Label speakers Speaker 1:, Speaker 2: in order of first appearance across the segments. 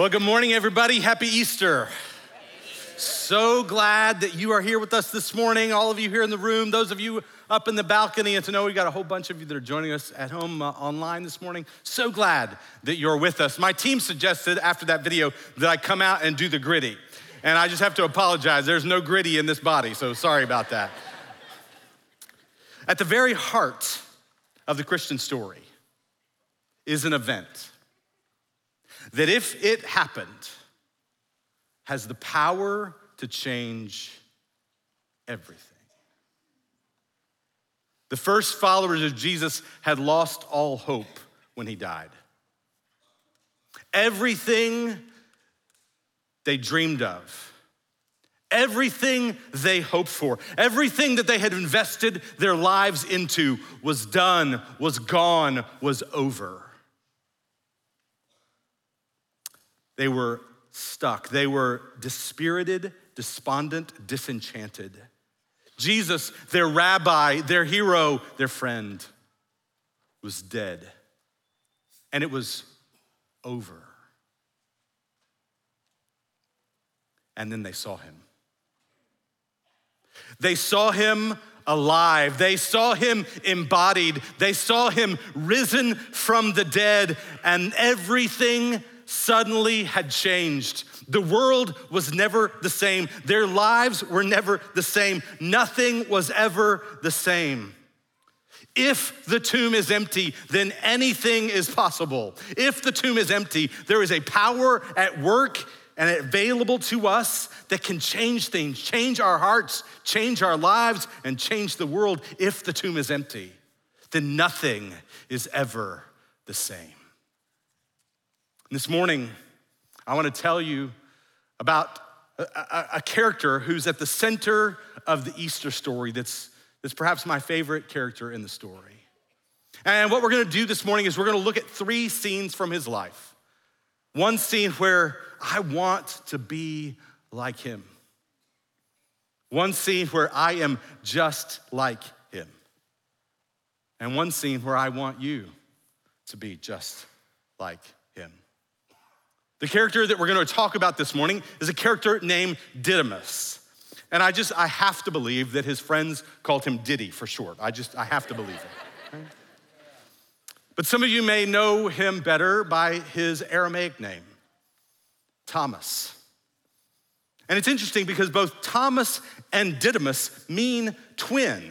Speaker 1: Well, good morning, everybody. Happy Easter. So glad that you are here with us this morning. All of you here in the room, those of you up in the balcony, and to know we got a whole bunch of you that are joining us at home uh, online this morning. So glad that you're with us. My team suggested after that video that I come out and do the Griddy. And I just have to apologize. There's no Griddy in this body, so sorry about that. At the very heart of the Christian story is an event that, if it happened, has the power to change everything. The first followers of Jesus had lost all hope when he died. Everything they dreamed of, everything they hoped for, everything that they had invested their lives into was done, was gone, was over. They were stuck, they were dispirited, despondent, disenchanted. Jesus, their rabbi, their hero, their friend, was dead. And it was over. And then they saw him. They saw him alive. They saw him embodied. They saw him risen from the dead, and everything suddenly had changed. The world was never the same. Their lives were never the same. Nothing was ever the same. If the tomb is empty, then anything is possible. If the tomb is empty, there is a power at work and available to us that can change things, change our hearts, change our lives, and change the world. If the tomb is empty, then nothing is ever the same. This morning, I want to tell you about a, a, a, character who's at the center of the Easter story that's, that's perhaps my favorite character in the story. And what we're going to do this morning is we're going to look at three scenes from his life. One scene where I want to be like him. One scene where I am just like him. And one scene where I want you to be just like. The character that we're going to talk about this morning is a character named Didymus. And I just, I have to believe that his friends called him Diddy for short. I just, I have to believe it. But some of you may know him better by his Aramaic name, Thomas. And it's interesting because both Thomas and Didymus mean twin.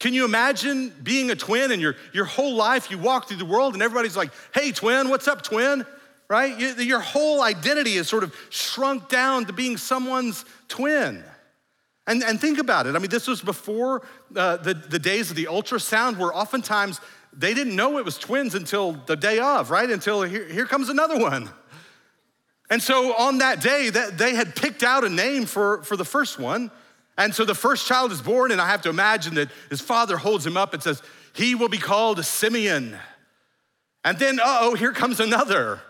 Speaker 1: Can you imagine being a twin and your, your whole life you walk through the world and everybody's like, hey, twin, what's up, twin? Right? Your whole identity is sort of shrunk down to being someone's twin. And, and think about it. I mean, this was before uh, the, the days of the ultrasound, where oftentimes they didn't know it was twins until the day of, right? Until here, here comes another one. And so on that day, that they had picked out a name for, for the first one. And so the first child is born, and I have to imagine that his father holds him up and says, He will be called Simeon. And then, oh, here comes another.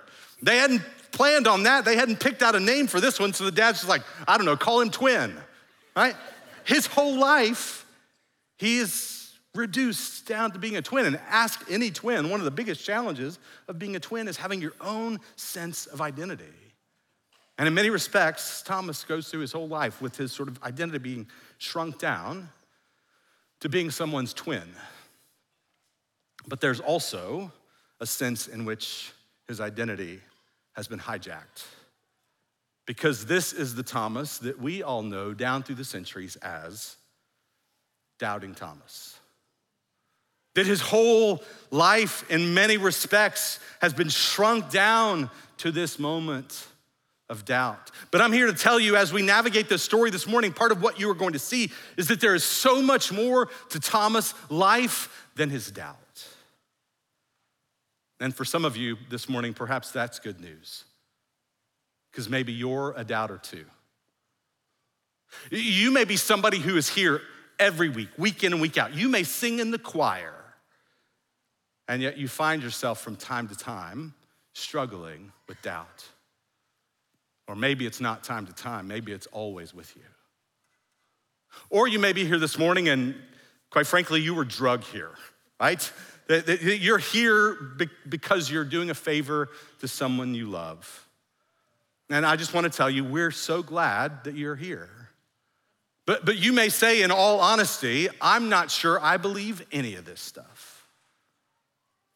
Speaker 1: They hadn't planned on that. They hadn't picked out a name for this one. So the dad's just like, I don't know, call him twin, right? His whole life, he is reduced down to being a twin. And ask any twin, one of the biggest challenges of being a twin is having your own sense of identity. And in many respects, Thomas goes through his whole life with his sort of identity being shrunk down to being someone's twin. But there's also a sense in which his identity has been hijacked. Because this is the Thomas that we all know down through the centuries as Doubting Thomas. That his whole life, in many respects, has been shrunk down to this moment of doubt. But I'm here to tell you as we navigate this story this morning, part of what you are going to see is that there is so much more to Thomas' life than his doubt. And for some of you this morning, perhaps that's good news, because maybe you're a doubter too. You may be somebody who is here every week, week in and week out. You may sing in the choir, and yet you find yourself from time to time struggling with doubt. Or maybe it's not time to time, maybe it's always with you. Or you may be here this morning and, quite frankly, you were drugged here, right? That, you're here because you're doing a favor to someone you love. And I just want to tell you, we're so glad that you're here. But, but you may say, in all honesty, I'm not sure I believe any of this stuff.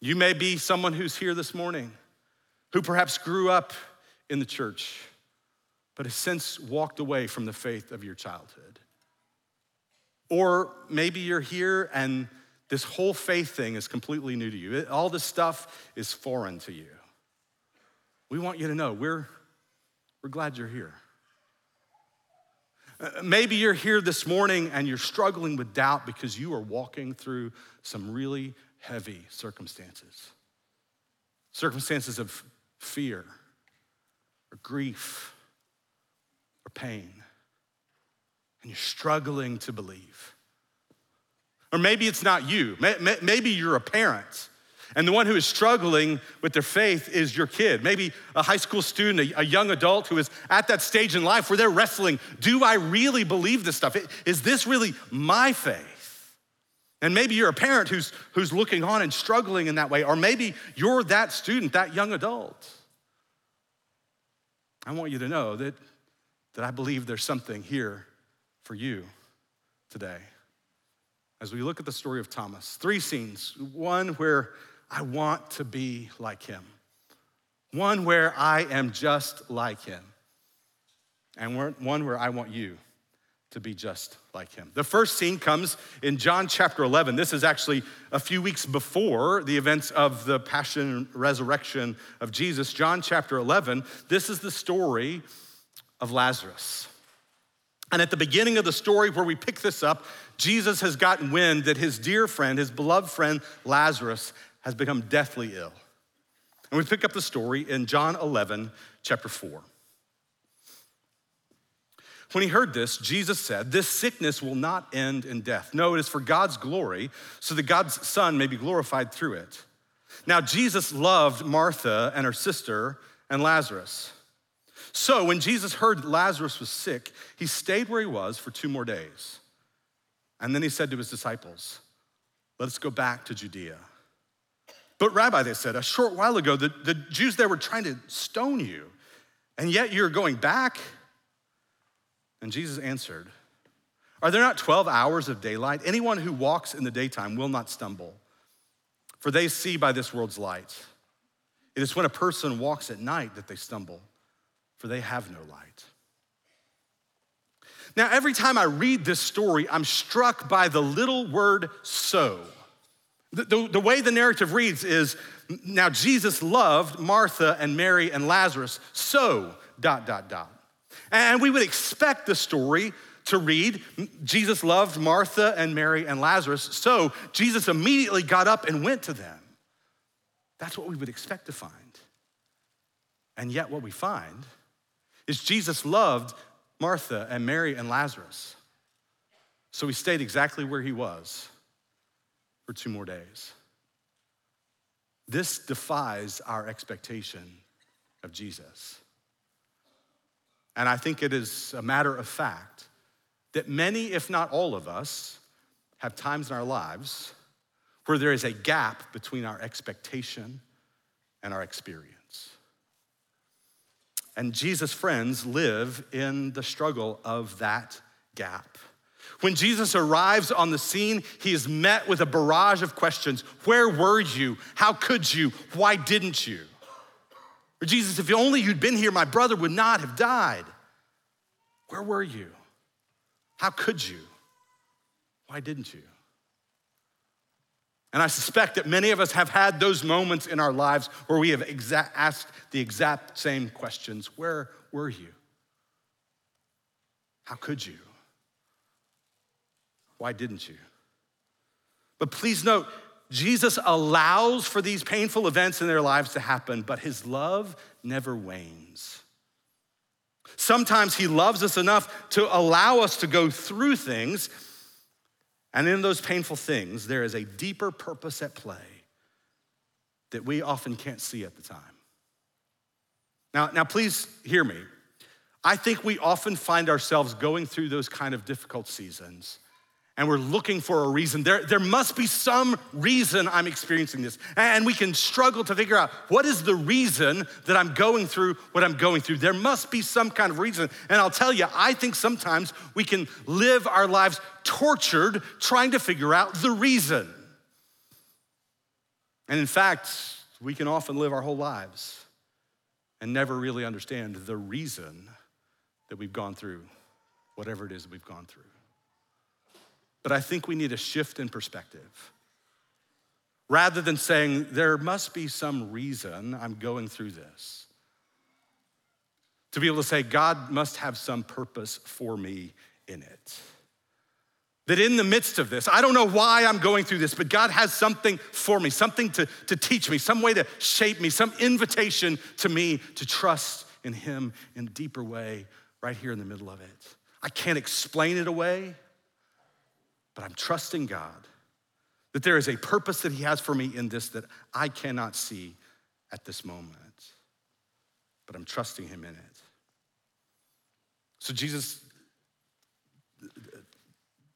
Speaker 1: You may be someone who's here this morning who perhaps grew up in the church, but has since walked away from the faith of your childhood. Or maybe you're here and this whole faith thing is completely new to you. All this stuff is foreign to you. We want you to know we're, we're glad you're here. Uh, maybe you're here this morning and you're struggling with doubt because you are walking through some really heavy circumstances circumstances of fear or grief or pain, and you're struggling to believe. Or maybe it's not you, maybe you're a parent and the one who is struggling with their faith is your kid, maybe a high school student, a, young adult who is at that stage in life where they're wrestling do I really believe this stuff? Is this really my faith? And maybe you're a parent who's, who's looking on and struggling in that way, or maybe you're that student, that young adult. I want you to know that, that I believe there's something here for you today. As we look at the story of Thomas, three scenes. One where I want to be like him. One where I am just like him. And one where I want you to be just like him. The first scene comes in John chapter 11. This is actually a few weeks before the events of the passion and resurrection of Jesus. John chapter 11, this is the story of Lazarus. And at the beginning of the story where we pick this up, Jesus has gotten wind that his dear friend, his beloved friend Lazarus, has become deathly ill. And we pick up the story in John 11, chapter 4. When he heard this, Jesus said, This sickness will not end in death. No, it is for God's glory, so that God's Son may be glorified through it. Now, Jesus loved Martha and her sister and Lazarus. So, when Jesus heard Lazarus was sick, he stayed where he was for two more days. And then he said to his disciples, Let us go back to Judea. But, Rabbi, they said, a short while ago, the, the Jews there were trying to stone you, and yet you're going back? And Jesus answered, Are there not 12 hours of daylight? Anyone who walks in the daytime will not stumble, for they see by this world's light. It is when a person walks at night that they stumble, for they have no light. Now, every time I read this story, I'm struck by the little word so. The, the, the, way the narrative reads is now Jesus loved Martha and Mary and Lazarus, so dot, dot, dot. And we would expect the story to read Jesus loved Martha and Mary and Lazarus, so Jesus immediately got up and went to them. That's what we would expect to find. And yet, what we find is Jesus loved Martha and Mary and Lazarus. So he stayed exactly where he was for two more days. This defies our expectation of Jesus. And I think it is a matter of fact that many, if not all of us, have times in our lives where there is a gap between our expectation and our experience. And Jesus' friends live in the struggle of that gap. When Jesus arrives on the scene, he is met with a barrage of questions Where were you? How could you? Why didn't you? Or Jesus, if only you'd been here, my brother would not have died. Where were you? How could you? Why didn't you? And I suspect that many of us have had those moments in our lives where we have exa- asked the exact same questions Where were you? How could you? Why didn't you? But please note, Jesus allows for these painful events in their lives to happen, but his love never wanes. Sometimes he loves us enough to allow us to go through things, and in those painful things, there is a deeper purpose at play that we often can't see at the time. Now, now please hear me. I think we often find ourselves going through those kind of difficult seasons and we're looking for a reason. There, there must be some reason I'm experiencing this. And we can struggle to figure out what is the reason that I'm going through what I'm going through. There must be some kind of reason. And I'll tell you, I think sometimes we can live our lives tortured trying to figure out the reason. And in fact, we can often live our whole lives and never really understand the reason that we've gone through whatever it is that we've gone through. But I think we need a shift in perspective. Rather than saying, there must be some reason I'm going through this, to be able to say, God must have some purpose for me in it. That in the midst of this, I don't know why I'm going through this, but God has something for me, something to, to teach me, some way to shape me, some invitation to me to trust in Him in a deeper way right here in the middle of it. I can't explain it away. But I'm trusting God that there is a purpose that He has for me in this that I cannot see at this moment. But I'm trusting Him in it. So Jesus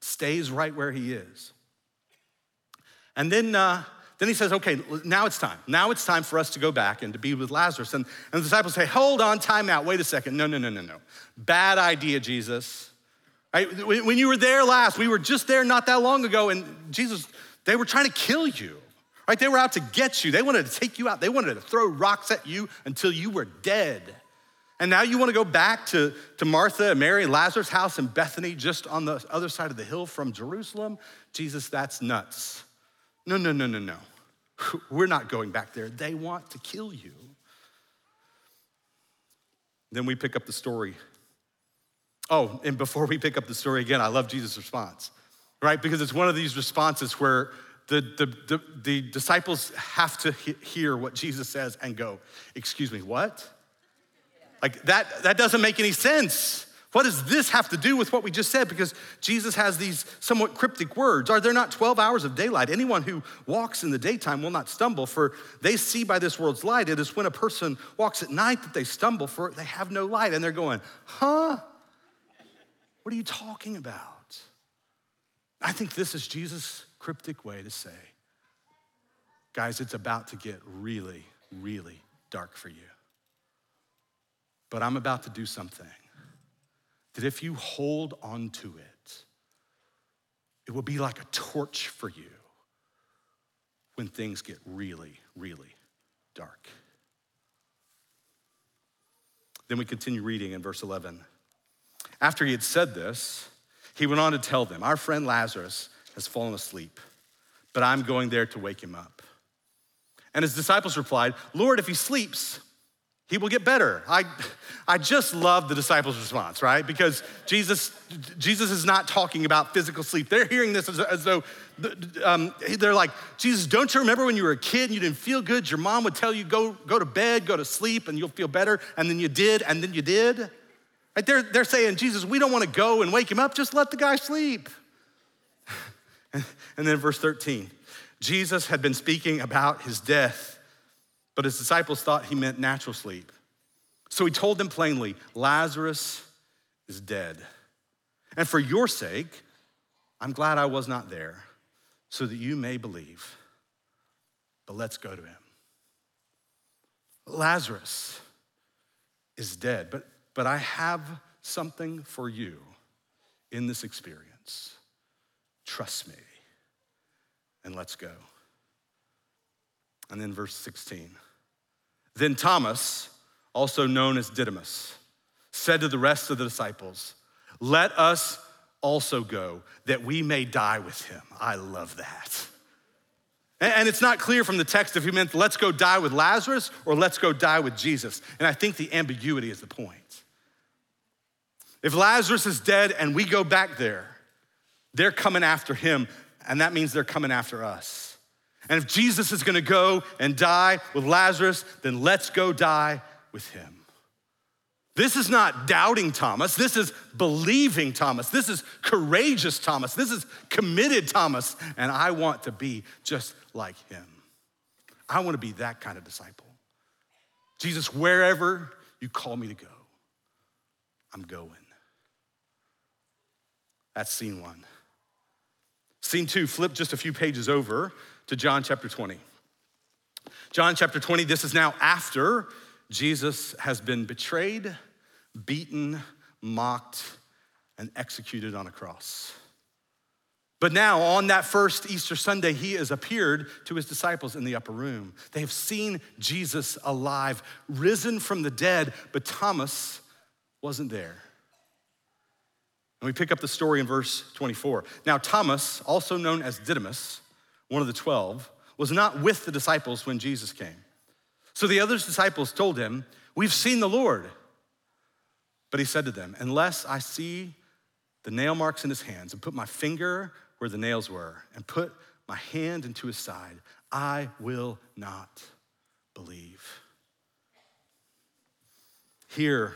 Speaker 1: stays right where He is. And then, uh, then he says, okay, now it's time. Now it's time for us to go back and to be with Lazarus. And, and the disciples say, hold on, time out, wait a second. No, no, no, no, no. Bad idea, Jesus. Right? When you were there last, we were just there not that long ago, and Jesus, they were trying to kill you. Right? They were out to get you. They wanted to take you out. They wanted to throw rocks at you until you were dead. And now you want to go back to, to Martha and Mary, Lazarus' house in Bethany, just on the other side of the hill from Jerusalem? Jesus, that's nuts. No, no, no, no, no. We're not going back there. They want to kill you. Then we pick up the story Oh, and before we pick up the story again, I love Jesus' response, right? Because it's one of these responses where the, the, the, the disciples have to he- hear what Jesus says and go, Excuse me, what? Like that, that doesn't make any sense. What does this have to do with what we just said? Because Jesus has these somewhat cryptic words. Are there not 12 hours of daylight? Anyone who walks in the daytime will not stumble, for they see by this world's light. It is when a person walks at night that they stumble, for they have no light. And they're going, huh? What are you talking about? I think this is Jesus' cryptic way to say, guys, it's about to get really, really dark for you. But I'm about to do something that if you hold on to it, it will be like a torch for you when things get really, really dark. Then we continue reading in verse 11. After he had said this, he went on to tell them, Our friend Lazarus has fallen asleep, but I'm going there to wake him up. And his disciples replied, Lord, if he sleeps, he will get better. I, I just love the disciples' response, right? Because Jesus, Jesus is not talking about physical sleep. They're hearing this as, as though um, they're like, Jesus, don't you remember when you were a kid and you didn't feel good? Your mom would tell you, go, go to bed, go to sleep, and you'll feel better. And then you did, and then you did. Right? They're, they're saying, Jesus, we don't want to go and wake him up, just let the guy sleep. And then verse 13 Jesus had been speaking about his death, but his disciples thought he meant natural sleep. So he told them plainly, Lazarus is dead. And for your sake, I'm glad I was not there, so that you may believe. But let's go to him. Lazarus is dead, but but I have something for you in this experience. Trust me. And let's go. And then verse 16. Then Thomas, also known as Didymus, said to the rest of the disciples, Let us also go that we may die with him. I love that. And it's not clear from the text if he meant let's go die with Lazarus or let's go die with Jesus. And I think the ambiguity is the point. If Lazarus is dead and we go back there, they're coming after him, and that means they're coming after us. And if Jesus is gonna go and die with Lazarus, then let's go die with him. This is not doubting Thomas. This is believing Thomas. This is courageous Thomas. This is committed Thomas. And I want to be just like him. I want to be that kind of disciple. Jesus, wherever you call me to go, I'm going. That's scene one. Scene two, flip just a few pages over to John chapter 20. John chapter 20, this is now after Jesus has been betrayed, beaten, mocked, and executed on a cross. But now, on that first Easter Sunday, he has appeared to his disciples in the upper room. They have seen Jesus alive, risen from the dead, but Thomas wasn't there. And we pick up the story in verse 24. Now, Thomas, also known as Didymus, one of the 12, was not with the disciples when Jesus came. So the other disciples told him, We've seen the Lord. But he said to them, Unless I see the nail marks in his hands and put my finger where the nails were and put my hand into his side, I will not believe. Here,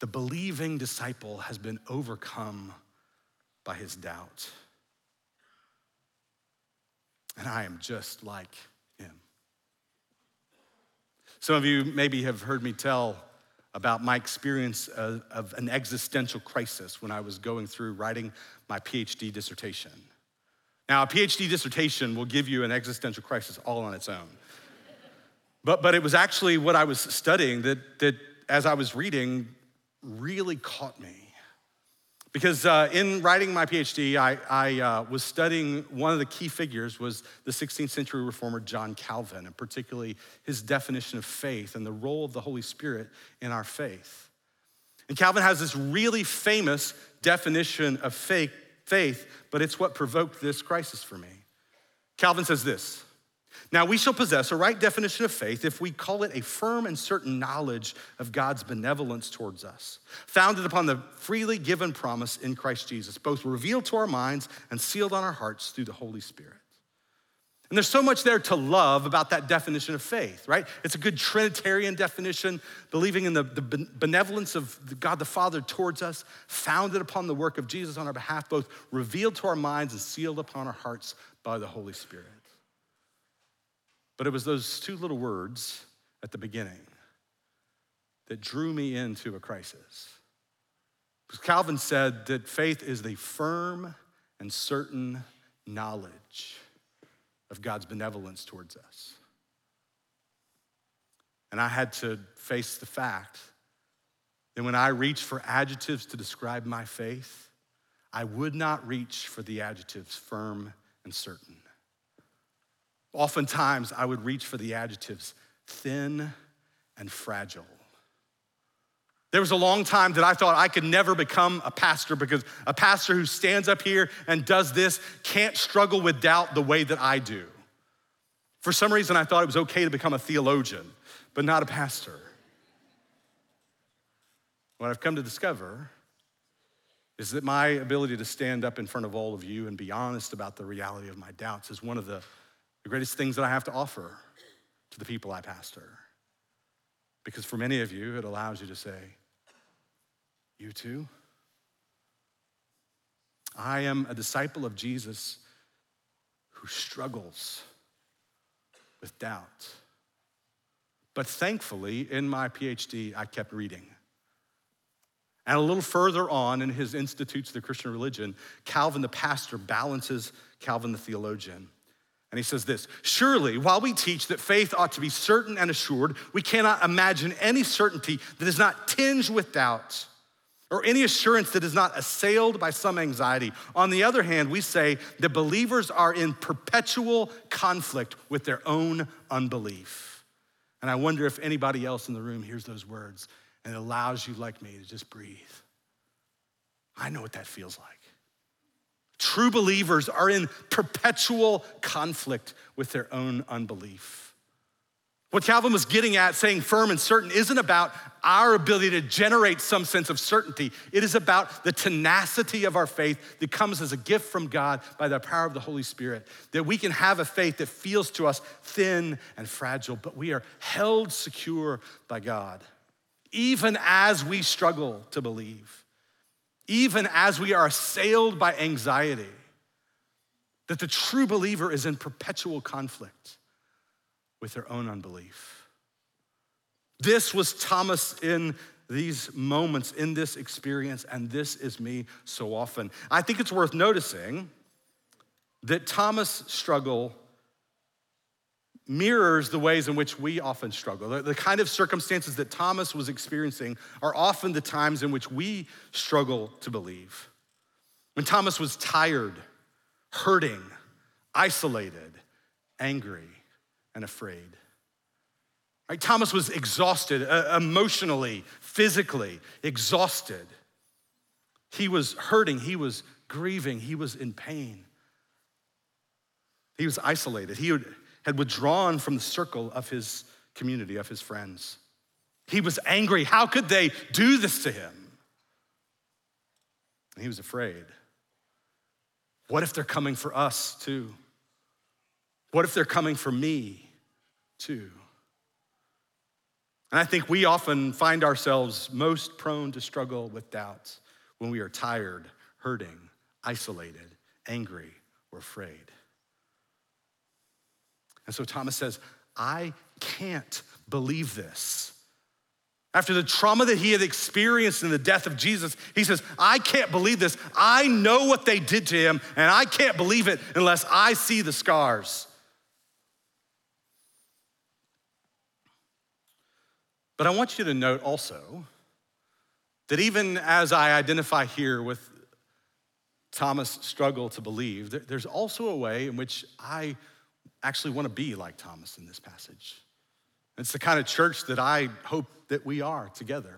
Speaker 1: the believing disciple has been overcome by his doubt. And I am just like him. Some of you maybe have heard me tell about my experience of, of, an existential crisis when I was going through writing my PhD dissertation. Now, a PhD dissertation will give you an existential crisis all on its own. But, but it was actually what I was studying that, that, as I was reading, really caught me. Because uh, in writing my PhD, I, I uh, was studying one of the key figures was the 16th century reformer John Calvin, and particularly his definition of faith and the role of the Holy Spirit in our faith. And Calvin has this really famous definition of faith, faith, but it's what provoked this crisis for me. Calvin says this now, we shall possess a right definition of faith if we call it a firm and certain knowledge of God's benevolence towards us, founded upon the freely given promise in Christ Jesus, both revealed to our minds and sealed on our hearts through the Holy Spirit. And there's so much there to love about that definition of faith, right? It's a good Trinitarian definition, believing in the, the benevolence of God the Father towards us, founded upon the work of Jesus on our behalf, both revealed to our minds and sealed upon our hearts by the Holy Spirit. But it was those two little words at the beginning that drew me into a crisis. Because Calvin said that faith is the firm and certain knowledge of God's benevolence towards us. And I had to face the fact that when I reached for adjectives to describe my faith, I would not reach for the adjectives firm and certain. Oftentimes, I would reach for the adjectives thin and fragile. There was a long time that I thought I could never become a pastor because a pastor who stands up here and does this can't struggle with doubt the way that I do. For some reason, I thought it was okay to become a theologian, but not a pastor. What I've come to discover is that my ability to stand up in front of all of you and be honest about the reality of my doubts is one of the the greatest things that I have to offer to the people I pastor. Because for many of you, it allows you to say, You too? I am a disciple of Jesus who struggles with doubt. But thankfully, in my PhD, I kept reading. And a little further on in his Institutes of the Christian Religion, Calvin the pastor balances Calvin the theologian. And he says this Surely, while we teach that faith ought to be certain and assured, we cannot imagine any certainty that is not tinged with doubt or any assurance that is not assailed by some anxiety. On the other hand, we say that believers are in perpetual conflict with their own unbelief. And I wonder if anybody else in the room hears those words and it allows you, like me, to just breathe. I know what that feels like. True believers are in perpetual conflict with their own unbelief. What Calvin was getting at, saying firm and certain, isn't about our ability to generate some sense of certainty. It is about the tenacity of our faith that comes as a gift from God by the power of the Holy Spirit. That we can have a faith that feels to us thin and fragile, but we are held secure by God, even as we struggle to believe even as we are assailed by anxiety, that the true believer is in perpetual conflict with their own unbelief. This was Thomas in these moments, in this experience, and this is me so often. I think it's worth noticing that Thomas' struggle mirrors the ways in which we often struggle. The, the, kind of circumstances that Thomas was experiencing are often the times in which we struggle to believe. When Thomas was tired, hurting, isolated, angry, and afraid. Right? Thomas was exhausted, uh, emotionally, physically exhausted. He was hurting, he was grieving, he was in pain. He was isolated. He had withdrawn from the circle of his community, of his friends. He was angry. How could they do this to him? And he was afraid. What if they're coming for us too? What if they're coming for me too? And I think we often find ourselves most prone to struggle with doubts when we are tired, hurting, isolated, angry, or afraid. And so Thomas says, I can't believe this. After the trauma that he had experienced in the death of Jesus, he says, I can't believe this. I know what they did to him, and I can't believe it unless I see the scars. But I want you to note also that even as I identify here with Thomas' struggle to believe, there's also a way in which I actually want to be like Thomas in this passage. It's the kind of church that I hope that we are together.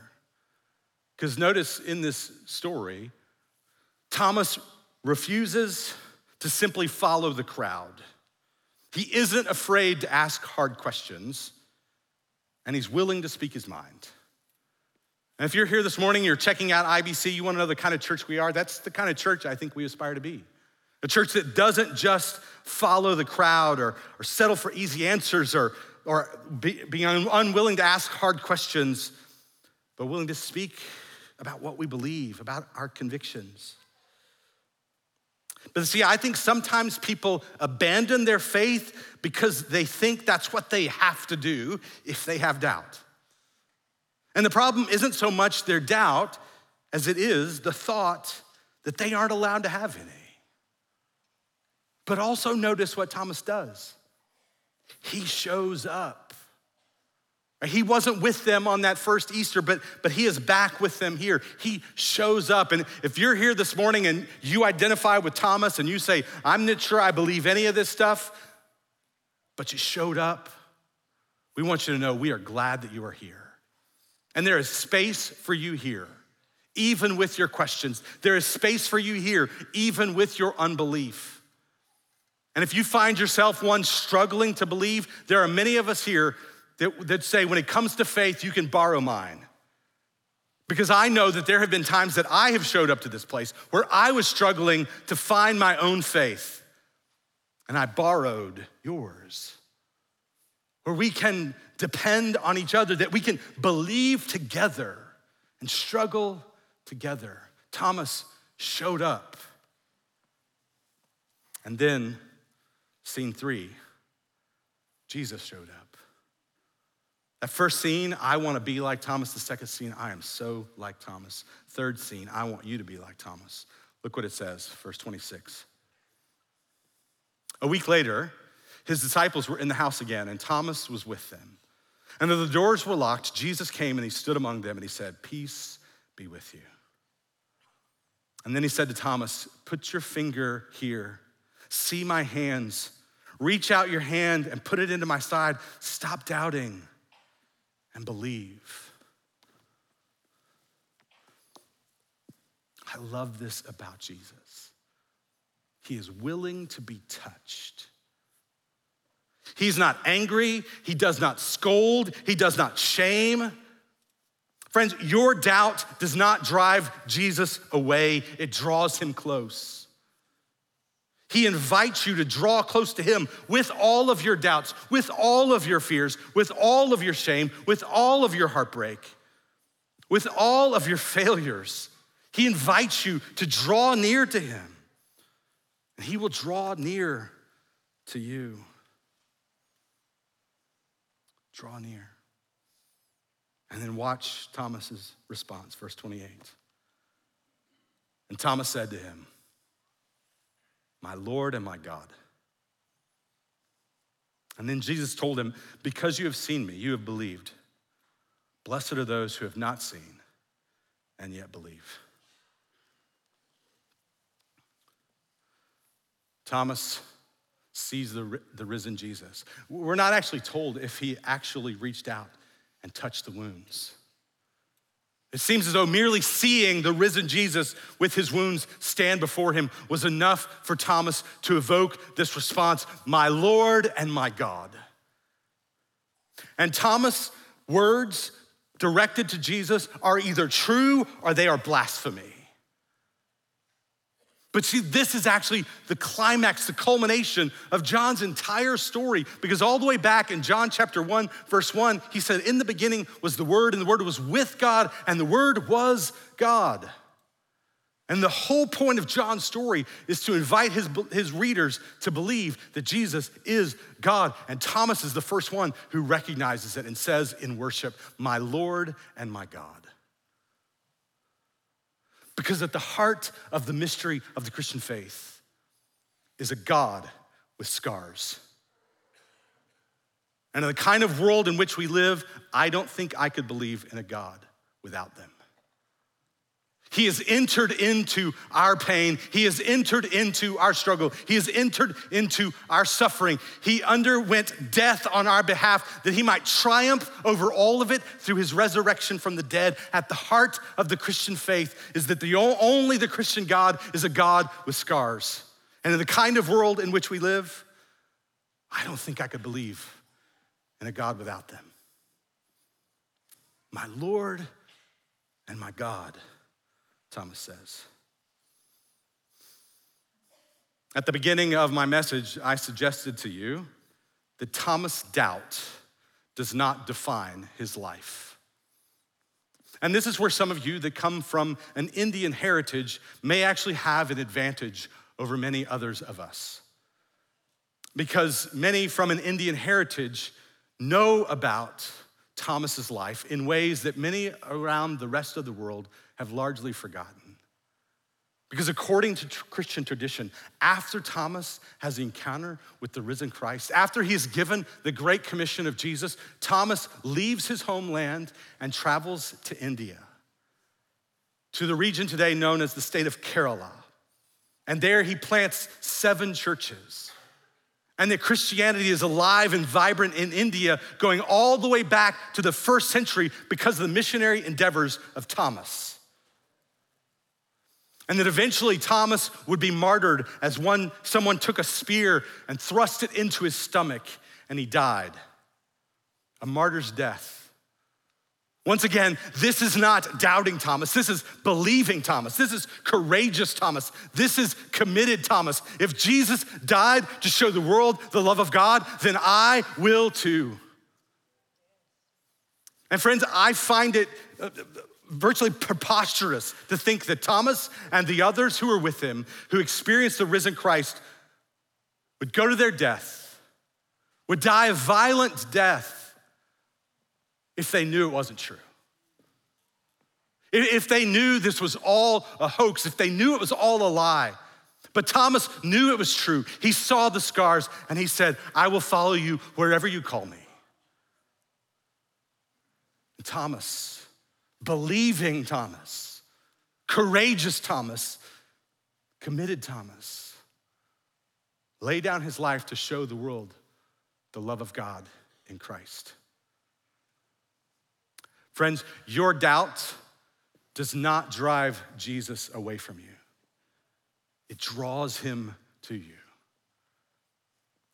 Speaker 1: Because notice in this story, Thomas refuses to simply follow the crowd. He isn't afraid to ask hard questions, and he's willing to speak his mind. And if you're here this morning, you're checking out IBC, you want to know the kind of church we are, that's the kind of church I think we aspire to be. A church that doesn't just follow the crowd or, or settle for easy answers or, or be, being unwilling to ask hard questions, but willing to speak about what we believe, about our convictions. But see, I think sometimes people abandon their faith because they think that's what they have to do if they have doubt. And the problem isn't so much their doubt as it is the thought that they aren't allowed to have any. But also notice what Thomas does. He shows up. He wasn't with them on that first Easter, but, but he is back with them here. He shows up. And if you're here this morning and you identify with Thomas and you say, I'm not sure I believe any of this stuff, but you showed up, we want you to know we are glad that you are here. And there is space for you here, even with your questions. There is space for you here, even with your unbelief. And if you find yourself one struggling to believe, there are many of us here that, that say, when it comes to faith, you can borrow mine. Because I know that there have been times that I have showed up to this place where I was struggling to find my own faith, and I borrowed yours. Where we can depend on each other, that we can believe together and struggle together. Thomas showed up. And then Scene three, Jesus showed up. That first scene, I want to be like Thomas. The second scene, I am so like Thomas. Third scene, I want you to be like Thomas. Look what it says, verse 26. A week later, his disciples were in the house again, and Thomas was with them. And though the doors were locked, Jesus came and he stood among them and he said, Peace be with you. And then he said to Thomas, Put your finger here, see my hands Reach out your hand and put it into my side. Stop doubting and believe. I love this about Jesus. He is willing to be touched. He's not angry, he does not scold, he does not shame. Friends, your doubt does not drive Jesus away, it draws him close. He invites you to draw close to Him with all of your doubts, with all of your fears, with all of your shame, with all of your heartbreak, with all of your failures. He invites you to draw near to Him, and He will draw near to you. Draw near. And then watch Thomas's response, verse 28. And Thomas said to him, My Lord and my God. And then Jesus told him, Because you have seen me, you have believed. Blessed are those who have not seen and yet believe. Thomas sees the, the risen Jesus. We're not actually told if he actually reached out and touched the wounds. It seems as though merely seeing the risen Jesus with his wounds stand before him was enough for Thomas to evoke this response My Lord and my God. And Thomas' words directed to Jesus are either true or they are blasphemy. But see, this is actually the climax, the culmination of John's entire story. Because all the way back in John chapter 1, verse 1, he said, In the beginning was the Word, and the Word was with God, and the Word was God. And the whole point of John's story is to invite his, his readers to believe that Jesus is God. And Thomas is the first one who recognizes it and says in worship, My Lord and my God. Because at the heart of the mystery of the Christian faith is a God with scars. And in the kind of world in which we live, I don't think I could believe in a God without them. He has entered into our pain. He has entered into our struggle. He has entered into our suffering. He underwent death on our behalf that he might triumph over all of it through his resurrection from the dead. At the heart of the Christian faith is that the only the Christian God is a God with scars. And in the kind of world in which we live, I don't think I could believe in a God without them. My Lord and my God. Thomas says. At the beginning of my message, I suggested to you that Thomas' doubt does not define his life. And this is where some of you that come from an Indian heritage may actually have an advantage over many others of us. Because many from an Indian heritage know about Thomas's life in ways that many around the rest of the world have largely forgotten. Because according to Christian tradition, after Thomas has the encounter with the risen Christ, after he is given the great commission of Jesus, Thomas leaves his homeland and travels to India, to the region today known as the state of Kerala. And there he plants seven churches. And that Christianity is alive and vibrant in India, going all the way back to the first century because of the missionary endeavors of Thomas and that eventually Thomas would be martyred as one someone took a spear and thrust it into his stomach and he died. A martyr's death. Once again, this is not doubting Thomas. This is believing Thomas. This is courageous Thomas. This is committed Thomas. If Jesus died to show the world the love of God, then I will too. And friends, I find it virtually preposterous to think that Thomas and the others who were with him, who experienced the risen Christ, would go to their death, would die a violent death if they knew it wasn't true. If they knew this was all a hoax, if they knew it was all a lie. But Thomas knew it was true. He saw the scars and he said, I will follow you wherever you call me. And Thomas believing Thomas, courageous Thomas, committed Thomas, lay down his life to show the world the love of God in Christ. Friends, your doubt does not drive Jesus away from you, it draws him to you.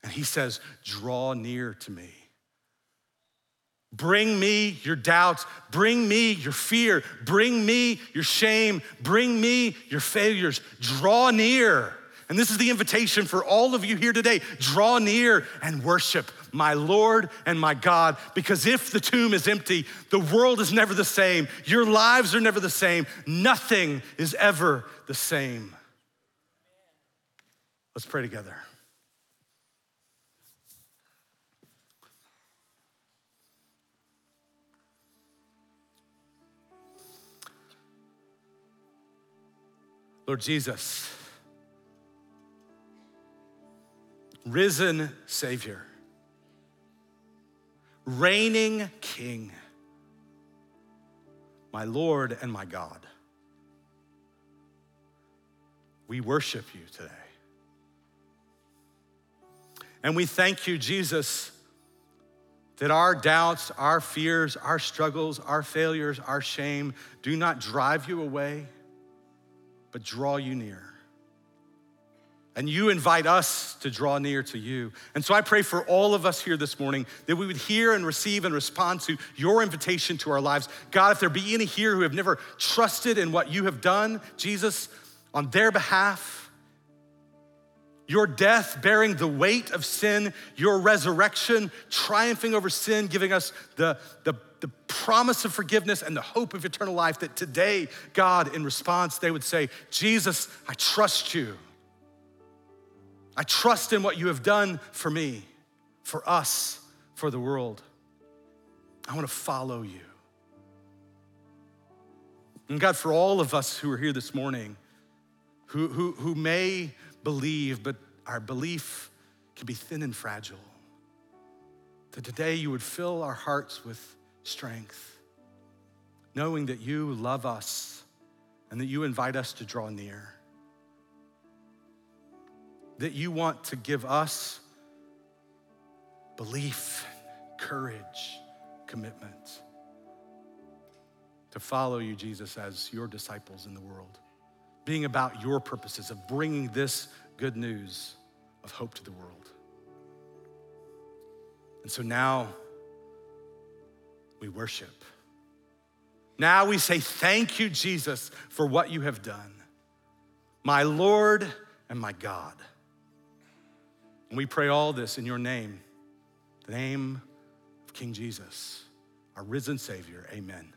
Speaker 1: And he says, Draw near to me. Bring me your doubts. Bring me your fear. Bring me your shame. Bring me your failures. Draw near. And this is the invitation for all of you here today. Draw near and worship my Lord and my God, because if the tomb is empty, the world is never the same. Your lives are never the same. Nothing is ever the same. Let's pray together. Lord Jesus, risen Savior, reigning King, my Lord and my God, we worship you today. And we thank you, Jesus, that our doubts, our fears, our struggles, our failures, our shame do not drive you away, but draw you near. And you invite us to draw near to you. And so I pray for all of us here this morning that we would hear and receive and respond to your invitation to our lives. God, if there be any here who have never trusted in what you have done, Jesus, on their behalf, your death bearing the weight of sin, your resurrection triumphing over sin, giving us the, the, the promise of forgiveness and the hope of eternal life, that today, God, in response, they would say, Jesus, I trust you. I trust in what you have done for me, for us, for the world. I want to follow you. And God, for all of us who are here this morning, who, who, who may believe, but our belief can be thin and fragile, that today you would fill our hearts with strength, knowing that you love us and that you invite us to draw near that you want to give us belief, courage, commitment to follow you, Jesus, as your disciples in the world, being about your purposes of bringing this good news of hope to the world. And so now we worship. Now we say, Thank you, Jesus, for what you have done, my Lord and my God. And we pray all this in your name, the name of King Jesus, our risen Savior. Amen.